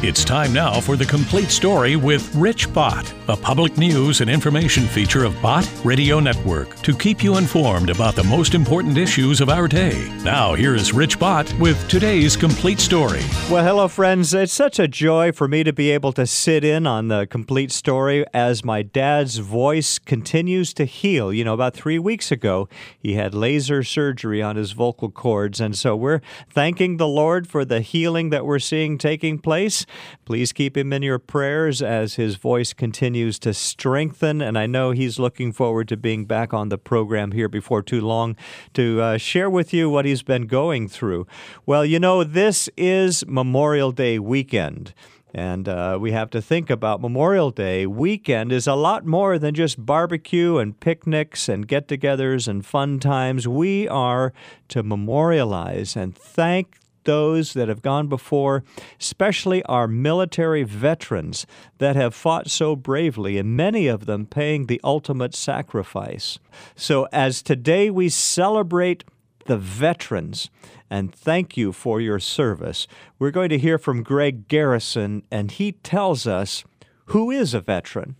It's time now for the complete story with Rich Bott, a public news and information feature of Bott Radio Network to keep you informed about the most important issues of our day. Now, here is Rich Bott with today's complete story. Well, hello, friends. It's such a joy for me to be able to sit in on the complete story as my dad's voice continues to heal. You know, about three weeks ago, he had laser surgery on his vocal cords, and so we're thanking the Lord for the healing that we're seeing taking place. Please keep him in your prayers as his voice continues to strengthen. And I know he's looking forward to being back on the program here before too long to uh, share with you what he's been going through. Well, you know, this is Memorial Day weekend. And uh, we have to think about Memorial Day weekend is a lot more than just barbecue and picnics and get togethers and fun times. We are to memorialize and thank those that have gone before, especially our military veterans that have fought so bravely, and many of them paying the ultimate sacrifice. So, as today we celebrate the veterans and thank you for your service, we're going to hear from Greg Garrison, and he tells us who is a veteran.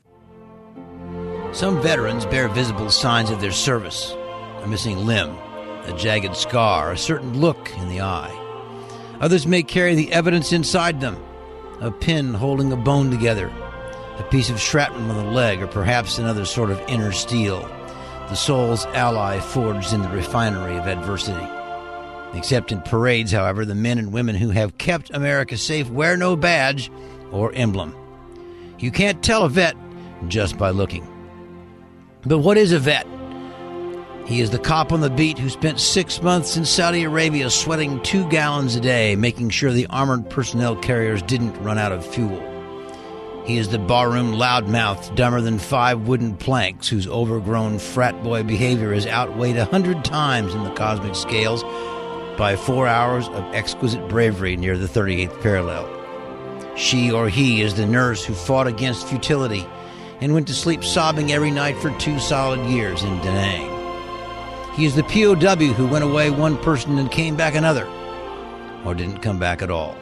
Some veterans bear visible signs of their service a missing limb, a jagged scar, a certain look in the eye. Others may carry the evidence inside them a pin holding a bone together, a piece of shrapnel on the leg, or perhaps another sort of inner steel, the soul's ally forged in the refinery of adversity. Except in parades, however, the men and women who have kept America safe wear no badge or emblem. You can't tell a vet just by looking. But what is a vet? He is the cop on the beat who spent six months in Saudi Arabia sweating two gallons a day, making sure the armored personnel carriers didn't run out of fuel. He is the barroom loudmouth, dumber than five wooden planks, whose overgrown frat boy behavior is outweighed a hundred times in the cosmic scales by four hours of exquisite bravery near the 38th parallel. She or he is the nurse who fought against futility and went to sleep sobbing every night for two solid years in Da Nang. He is the POW who went away one person and came back another, or didn't come back at all.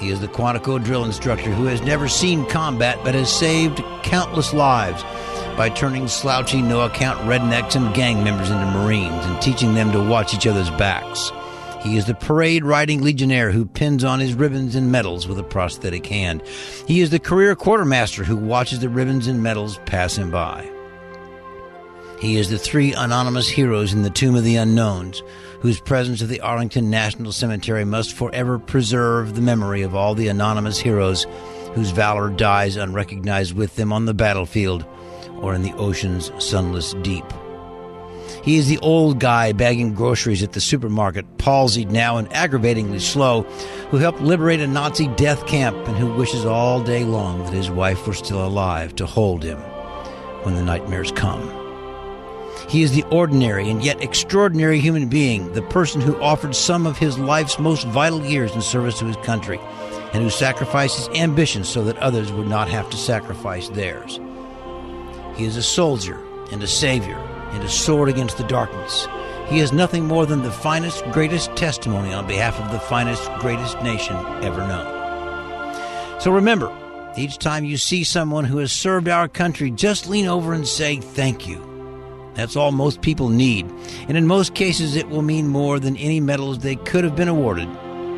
He is the Quantico drill instructor who has never seen combat but has saved countless lives by turning slouchy, no account rednecks and gang members into Marines and teaching them to watch each other's backs. He is the parade riding legionnaire who pins on his ribbons and medals with a prosthetic hand. He is the career quartermaster who watches the ribbons and medals pass him by. He is the three anonymous heroes in the Tomb of the Unknowns, whose presence at the Arlington National Cemetery must forever preserve the memory of all the anonymous heroes whose valor dies unrecognized with them on the battlefield or in the ocean's sunless deep. He is the old guy bagging groceries at the supermarket, palsied now and aggravatingly slow, who helped liberate a Nazi death camp and who wishes all day long that his wife were still alive to hold him when the nightmares come. He is the ordinary and yet extraordinary human being, the person who offered some of his life's most vital years in service to his country, and who sacrificed his ambitions so that others would not have to sacrifice theirs. He is a soldier and a savior and a sword against the darkness. He is nothing more than the finest, greatest testimony on behalf of the finest, greatest nation ever known. So remember, each time you see someone who has served our country, just lean over and say thank you. That's all most people need, and in most cases, it will mean more than any medals they could have been awarded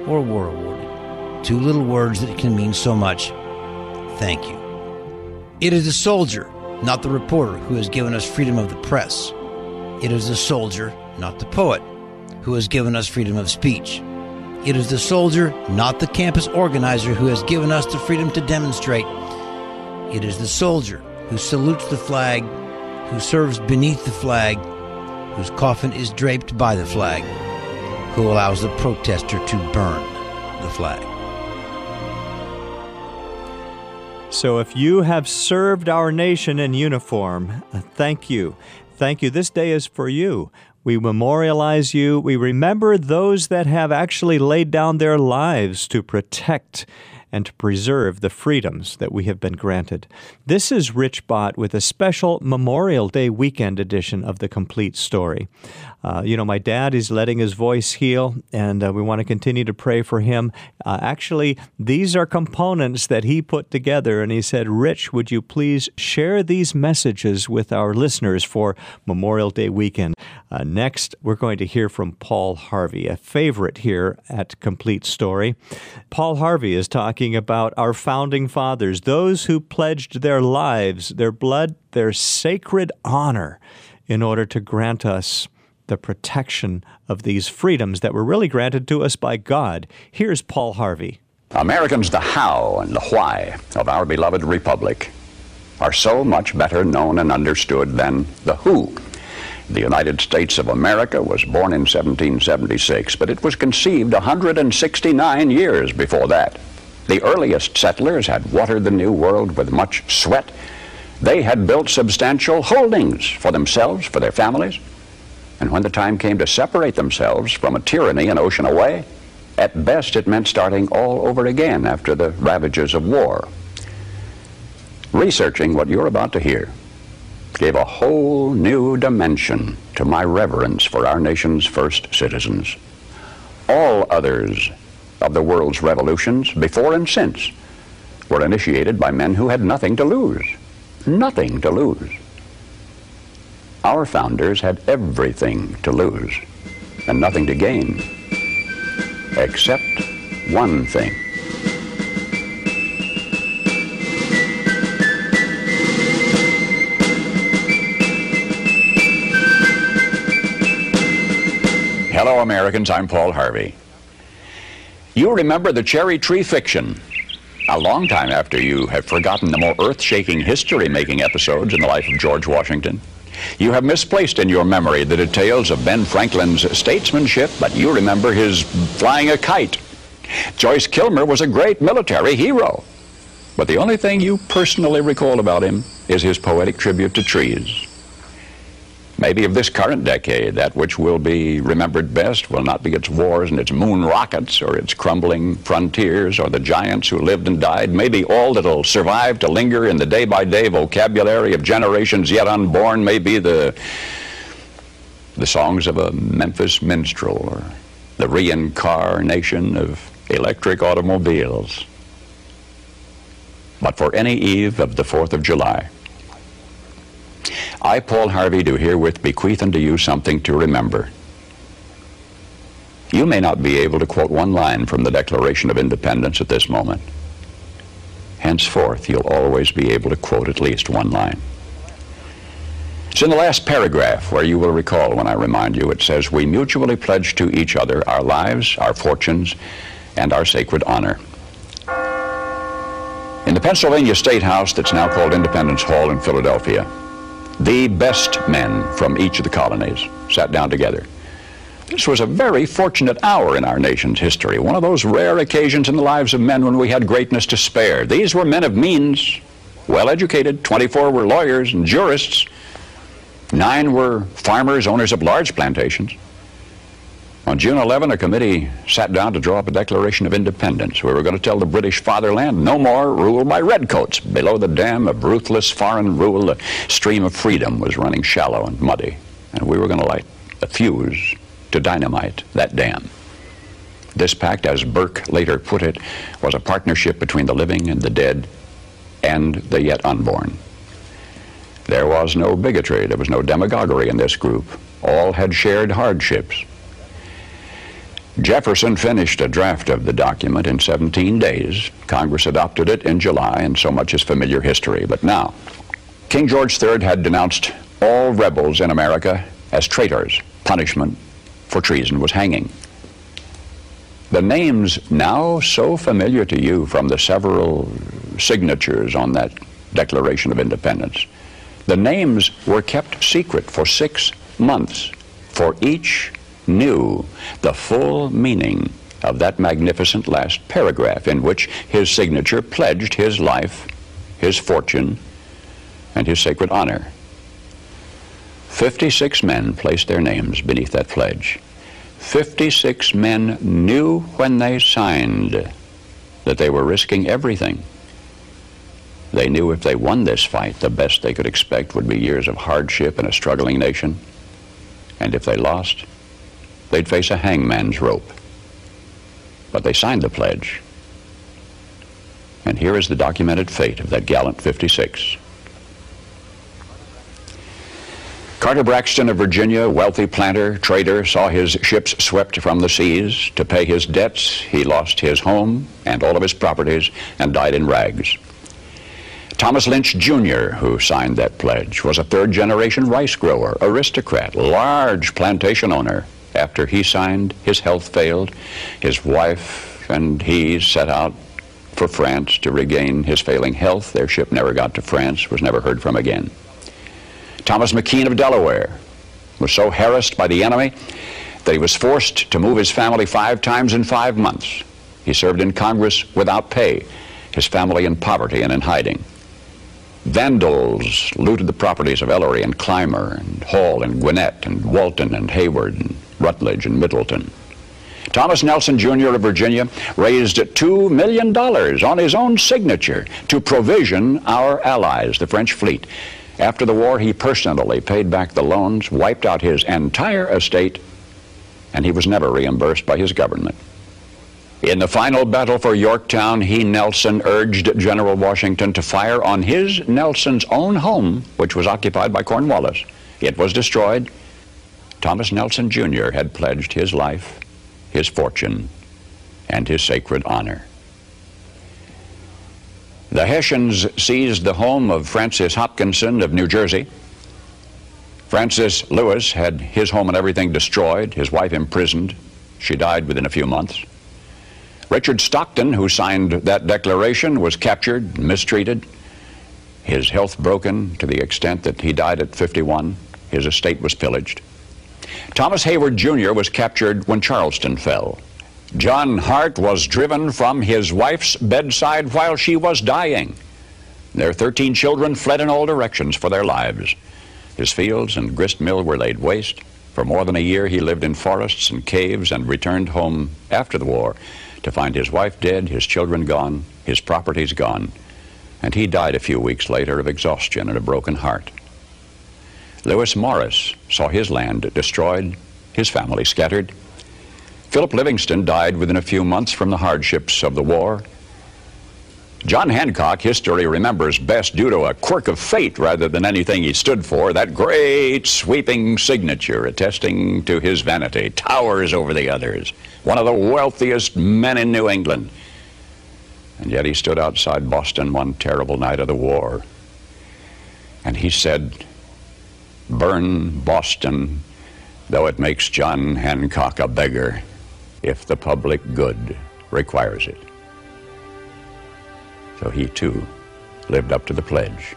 or were awarded. Two little words that can mean so much. Thank you. It is the soldier, not the reporter, who has given us freedom of the press. It is the soldier, not the poet, who has given us freedom of speech. It is the soldier, not the campus organizer, who has given us the freedom to demonstrate. It is the soldier who salutes the flag who serves beneath the flag, whose coffin is draped by the flag, who allows the protester to burn the flag. So if you have served our nation in uniform, uh, thank you. Thank you. This day is for you. We memorialize you. We remember those that have actually laid down their lives to protect and to preserve the freedoms that we have been granted. This is Rich Bott with a special Memorial Day weekend edition of The Complete Story. Uh, you know, my dad is letting his voice heal, and uh, we want to continue to pray for him. Uh, actually, these are components that he put together, and he said, Rich, would you please share these messages with our listeners for Memorial Day weekend? Uh, next, we're going to hear from Paul Harvey, a favorite here at Complete Story. Paul Harvey is talking about our founding fathers, those who pledged their lives, their blood, their sacred honor in order to grant us the protection of these freedoms that were really granted to us by God. Here's Paul Harvey. Americans, the how and the why of our beloved republic are so much better known and understood than the who. The United States of America was born in 1776, but it was conceived 169 years before that. The earliest settlers had watered the New World with much sweat. They had built substantial holdings for themselves, for their families. And when the time came to separate themselves from a tyranny an ocean away, at best it meant starting all over again after the ravages of war. Researching what you're about to hear gave a whole new dimension to my reverence for our nation's first citizens. All others of the world's revolutions, before and since, were initiated by men who had nothing to lose. Nothing to lose. Our founders had everything to lose and nothing to gain, except one thing. Hello, Americans. I'm Paul Harvey. You remember the cherry tree fiction a long time after you have forgotten the more earth shaking history making episodes in the life of George Washington. You have misplaced in your memory the details of Ben Franklin's statesmanship, but you remember his flying a kite. Joyce Kilmer was a great military hero. But the only thing you personally recall about him is his poetic tribute to trees. Maybe of this current decade, that which will be remembered best will not be its wars and its moon rockets or its crumbling frontiers or the giants who lived and died. Maybe all that'll survive to linger in the day by day vocabulary of generations yet unborn may be the, the songs of a Memphis minstrel or the reincarnation of electric automobiles. But for any eve of the 4th of July, I, Paul Harvey, do herewith bequeath unto you something to remember. You may not be able to quote one line from the Declaration of Independence at this moment. Henceforth, you'll always be able to quote at least one line. It's in the last paragraph where you will recall when I remind you it says, We mutually pledge to each other our lives, our fortunes, and our sacred honor. In the Pennsylvania State House that's now called Independence Hall in Philadelphia, the best men from each of the colonies sat down together. This was a very fortunate hour in our nation's history, one of those rare occasions in the lives of men when we had greatness to spare. These were men of means, well educated. 24 were lawyers and jurists. Nine were farmers, owners of large plantations. On June 11, a committee sat down to draw up a Declaration of Independence. We were going to tell the British fatherland no more rule by redcoats. Below the dam of ruthless foreign rule, the stream of freedom was running shallow and muddy. And we were going to light a fuse to dynamite that dam. This pact, as Burke later put it, was a partnership between the living and the dead and the yet unborn. There was no bigotry, there was no demagoguery in this group. All had shared hardships. Jefferson finished a draft of the document in 17 days. Congress adopted it in July, and so much is familiar history. But now, King George III had denounced all rebels in America as traitors. Punishment for treason was hanging. The names now so familiar to you from the several signatures on that Declaration of Independence, the names were kept secret for six months for each knew the full meaning of that magnificent last paragraph in which his signature pledged his life, his fortune, and his sacred honor. 56 men placed their names beneath that pledge. 56 men knew when they signed that they were risking everything. They knew if they won this fight, the best they could expect would be years of hardship in a struggling nation. And if they lost, they'd face a hangman's rope. But they signed the pledge. And here is the documented fate of that gallant 56. Carter Braxton of Virginia, wealthy planter, trader, saw his ships swept from the seas. To pay his debts, he lost his home and all of his properties and died in rags. Thomas Lynch Jr., who signed that pledge, was a third generation rice grower, aristocrat, large plantation owner. After he signed, his health failed. His wife and he set out for France to regain his failing health. Their ship never got to France, was never heard from again. Thomas McKean of Delaware was so harassed by the enemy that he was forced to move his family five times in five months. He served in Congress without pay, his family in poverty and in hiding. Vandals looted the properties of Ellery and Clymer and Hall and Gwinnett and Walton and Heyward and Rutledge and Middleton. Thomas Nelson Jr. of Virginia raised $2 million on his own signature to provision our allies, the French fleet. After the war, he personally paid back the loans, wiped out his entire estate, and he was never reimbursed by his government. In the final battle for Yorktown, he, Nelson, urged General Washington to fire on his, Nelson's own home, which was occupied by Cornwallis. It was destroyed. Thomas Nelson Jr. had pledged his life, his fortune, and his sacred honor. The Hessians seized the home of Francis Hopkinson of New Jersey. Francis Lewis had his home and everything destroyed, his wife imprisoned. She died within a few months. Richard Stockton, who signed that declaration, was captured, mistreated, his health broken to the extent that he died at 51. His estate was pillaged. Thomas Heyward Jr. was captured when Charleston fell. John Hart was driven from his wife's bedside while she was dying. Their 13 children fled in all directions for their lives. His fields and grist mill were laid waste. For more than a year, he lived in forests and caves and returned home after the war to find his wife dead, his children gone, his properties gone, and he died a few weeks later of exhaustion and a broken heart. Lewis Morris saw his land destroyed, his family scattered. Philip Livingston died within a few months from the hardships of the war. John Hancock, history remembers best due to a quirk of fate rather than anything he stood for, that great sweeping signature attesting to his vanity, towers over the others, one of the wealthiest men in New England. And yet he stood outside Boston one terrible night of the war, and he said, Burn Boston, though it makes John Hancock a beggar if the public good requires it. So he too lived up to the pledge.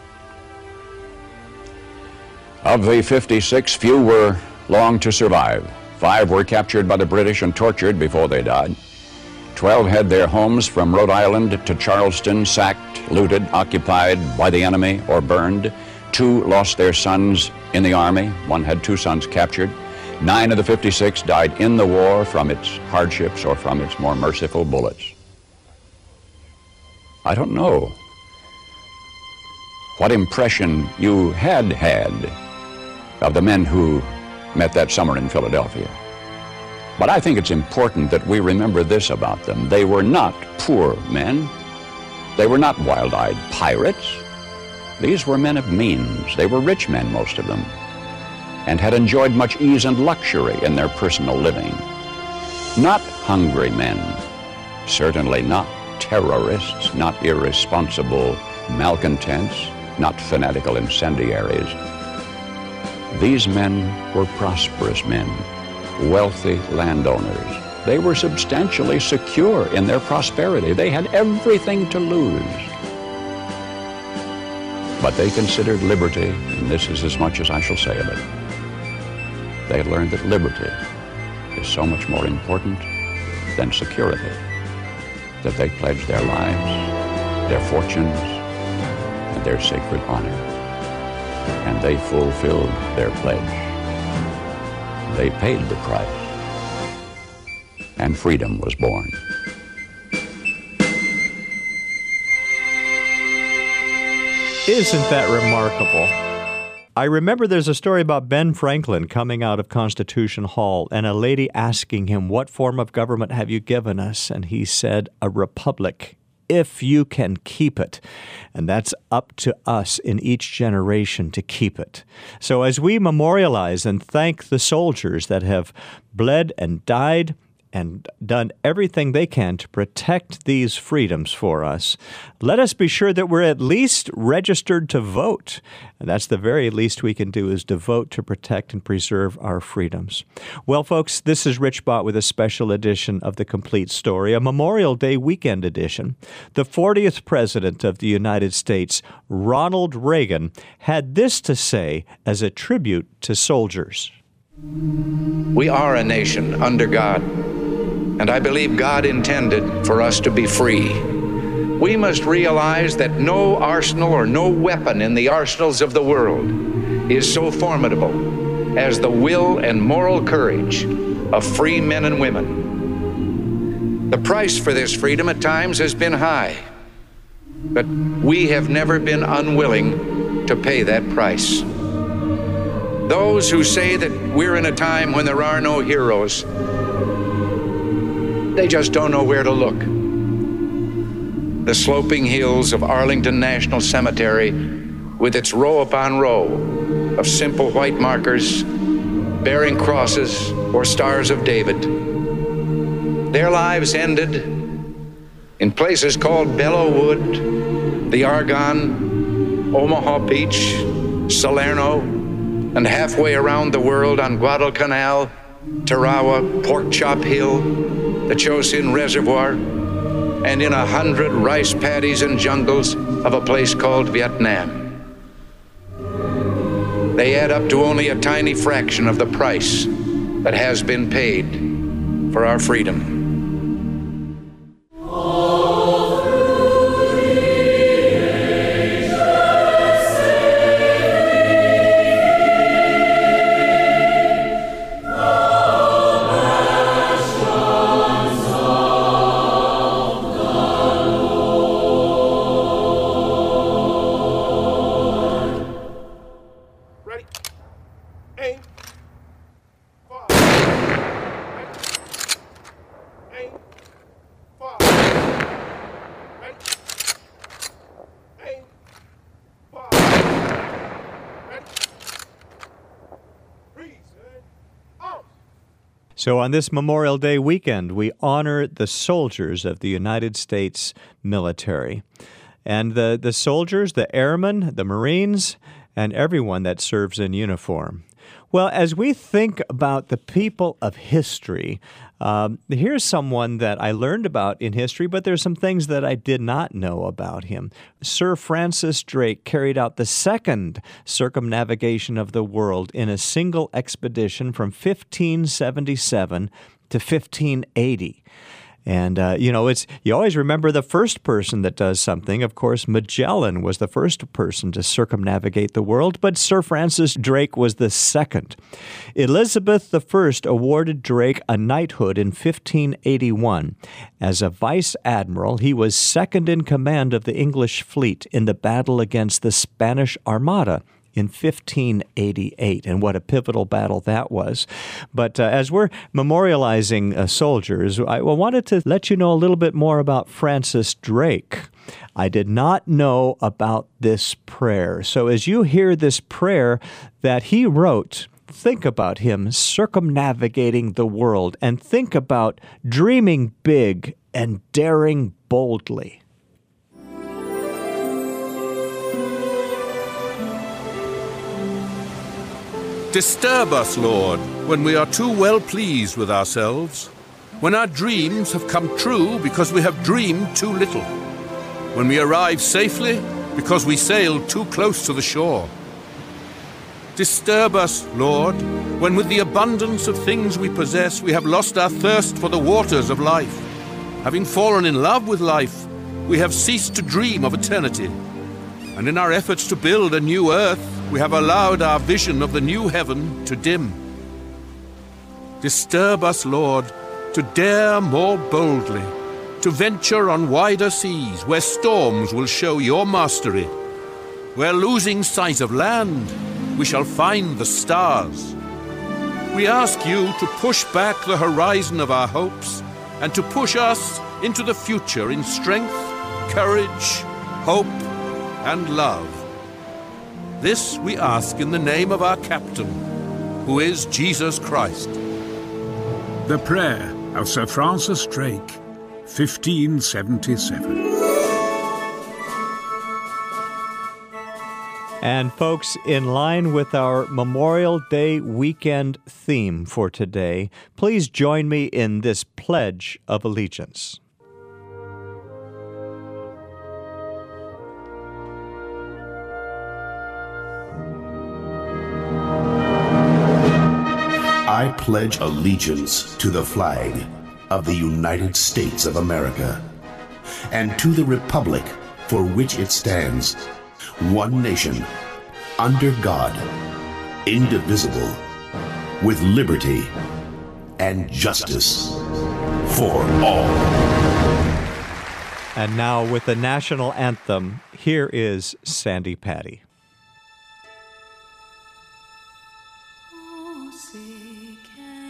Of the 56, few were long to survive. Five were captured by the British and tortured before they died. Twelve had their homes from Rhode Island to Charleston sacked, looted, occupied by the enemy, or burned. Two lost their sons in the army. One had two sons captured. Nine of the 56 died in the war from its hardships or from its more merciful bullets. I don't know what impression you had had of the men who met that summer in Philadelphia. But I think it's important that we remember this about them. They were not poor men. They were not wild-eyed pirates. These were men of means. They were rich men, most of them and had enjoyed much ease and luxury in their personal living. Not hungry men, certainly not terrorists, not irresponsible malcontents, not fanatical incendiaries. These men were prosperous men, wealthy landowners. They were substantially secure in their prosperity. They had everything to lose. But they considered liberty, and this is as much as I shall say of it they learned that liberty is so much more important than security, that they pledged their lives, their fortunes, and their sacred honor. And they fulfilled their pledge. They paid the price. And freedom was born. Isn't that remarkable? I remember there's a story about Ben Franklin coming out of Constitution Hall and a lady asking him, What form of government have you given us? And he said, A republic if you can keep it. And that's up to us in each generation to keep it. So as we memorialize and thank the soldiers that have bled and died, and done everything they can to protect these freedoms for us, let us be sure that we're at least registered to vote. And that's the very least we can do is to vote to protect and preserve our freedoms. Well, folks, this is Rich Bott with a special edition of The Complete Story, a Memorial Day weekend edition. The 40th President of the United States, Ronald Reagan, had this to say as a tribute to soldiers. We are a nation under God and I believe God intended for us to be free. We must realize that no arsenal or no weapon in the arsenals of the world is so formidable as the will and moral courage of free men and women. The price for this freedom at times has been high, but we have never been unwilling to pay that price. Those who say that we're in a time when there are no heroes they just don't know where to look. The sloping hills of Arlington National Cemetery, with its row upon row of simple white markers bearing crosses or stars of David. Their lives ended in places called Belleau Wood, the Argonne, Omaha Beach, Salerno, and halfway around the world on Guadalcanal, Tarawa, Pork Chop Hill, the Chosin Reservoir, and in a hundred rice paddies and jungles of a place called Vietnam. They add up to only a tiny fraction of the price that has been paid for our freedom. So, on this Memorial Day weekend, we honor the soldiers of the United States military. And the, the soldiers, the airmen, the Marines, and everyone that serves in uniform. Well, as we think about the people of history, um, here's someone that I learned about in history, but there's some things that I did not know about him. Sir Francis Drake carried out the second circumnavigation of the world in a single expedition from 1577 to 1580. And uh, you know, it's you always remember the first person that does something. Of course, Magellan was the first person to circumnavigate the world, but Sir Francis Drake was the second. Elizabeth I awarded Drake a knighthood in 1581. As a vice admiral, he was second in command of the English fleet in the battle against the Spanish Armada in 1588, and what a pivotal battle that was. But uh, as we're memorializing uh, soldiers, I wanted to let you know a little bit more about Francis Drake. I did not know about this prayer. So as you hear this prayer that he wrote, think about him circumnavigating the world and think about dreaming big and daring boldly. Disturb us, Lord, when we are too well pleased with ourselves, when our dreams have come true because we have dreamed too little, when we arrive safely because we sailed too close to the shore. Disturb us, Lord, when with the abundance of things we possess we have lost our thirst for the waters of life. Having fallen in love with life, we have ceased to dream of eternity. And in our efforts to build a new earth, we have allowed our vision of the new heaven to dim. Disturb us, Lord, to dare more boldly, to venture on wider seas where storms will show your mastery. where losing sight of land, we shall find the stars. We ask you to push back the horizon of our hopes and to push us into the future in strength, courage, hope, and love. This we ask in the name of our captain, who is Jesus Christ. The Prayer of Sir Francis Drake, 1577. And, folks, in line with our Memorial Day weekend theme for today, please join me in this pledge of allegiance. Pledge allegiance to the flag of the United States of America and to the republic for which it stands one nation, under God, indivisible, with liberty and justice for all. And now, with the national anthem, here is Sandi Patty. Broad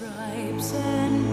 stripes and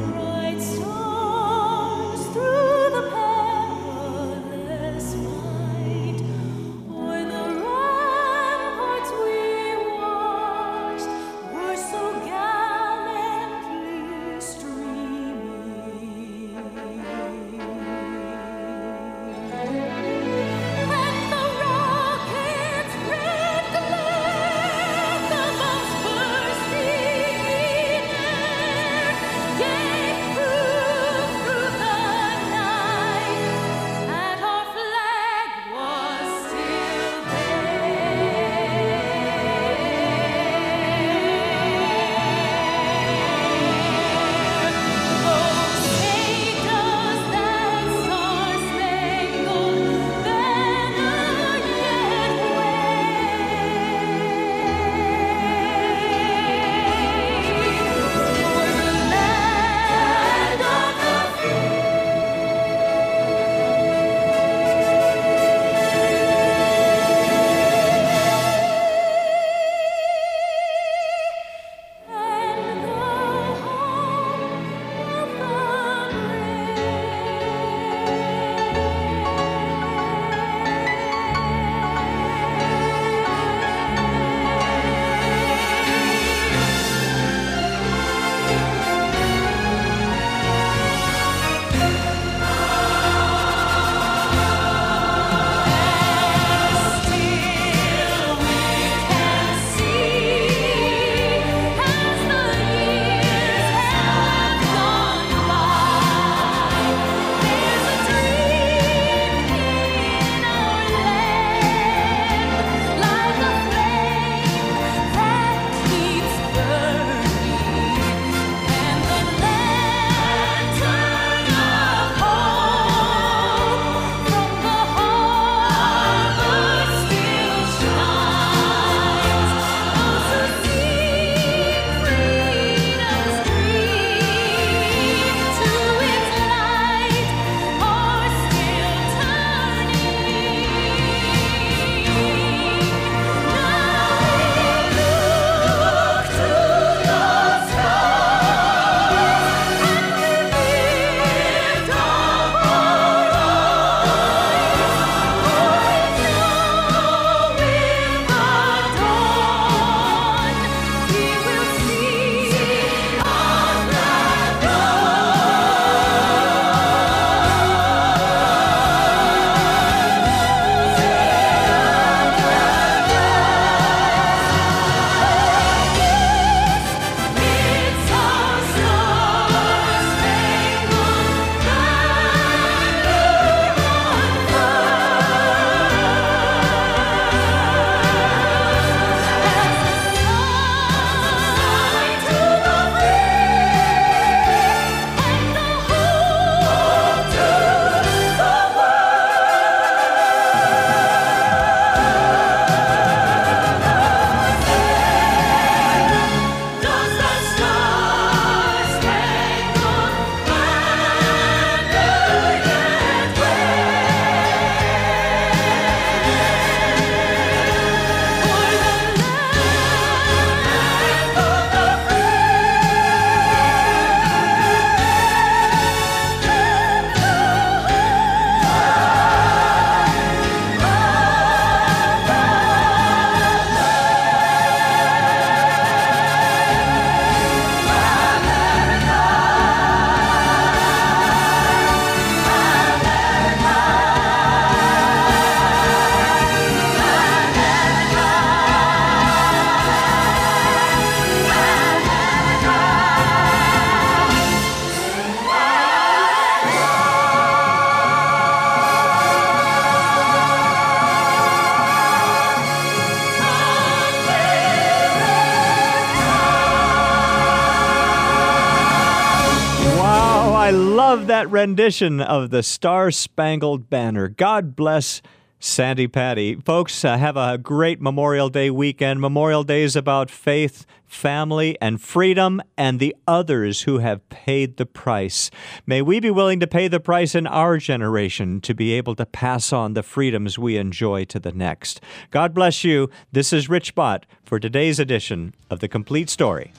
I love that rendition of the Star Spangled Banner. God bless Sandi Patty. Folks, uh, have a great Memorial Day weekend. Memorial Day is about faith, family, and freedom, and the others who have paid the price. May we be willing to pay the price in our generation to be able to pass on the freedoms we enjoy to the next. God bless you. This is Rich Bott for today's edition of The Complete Story.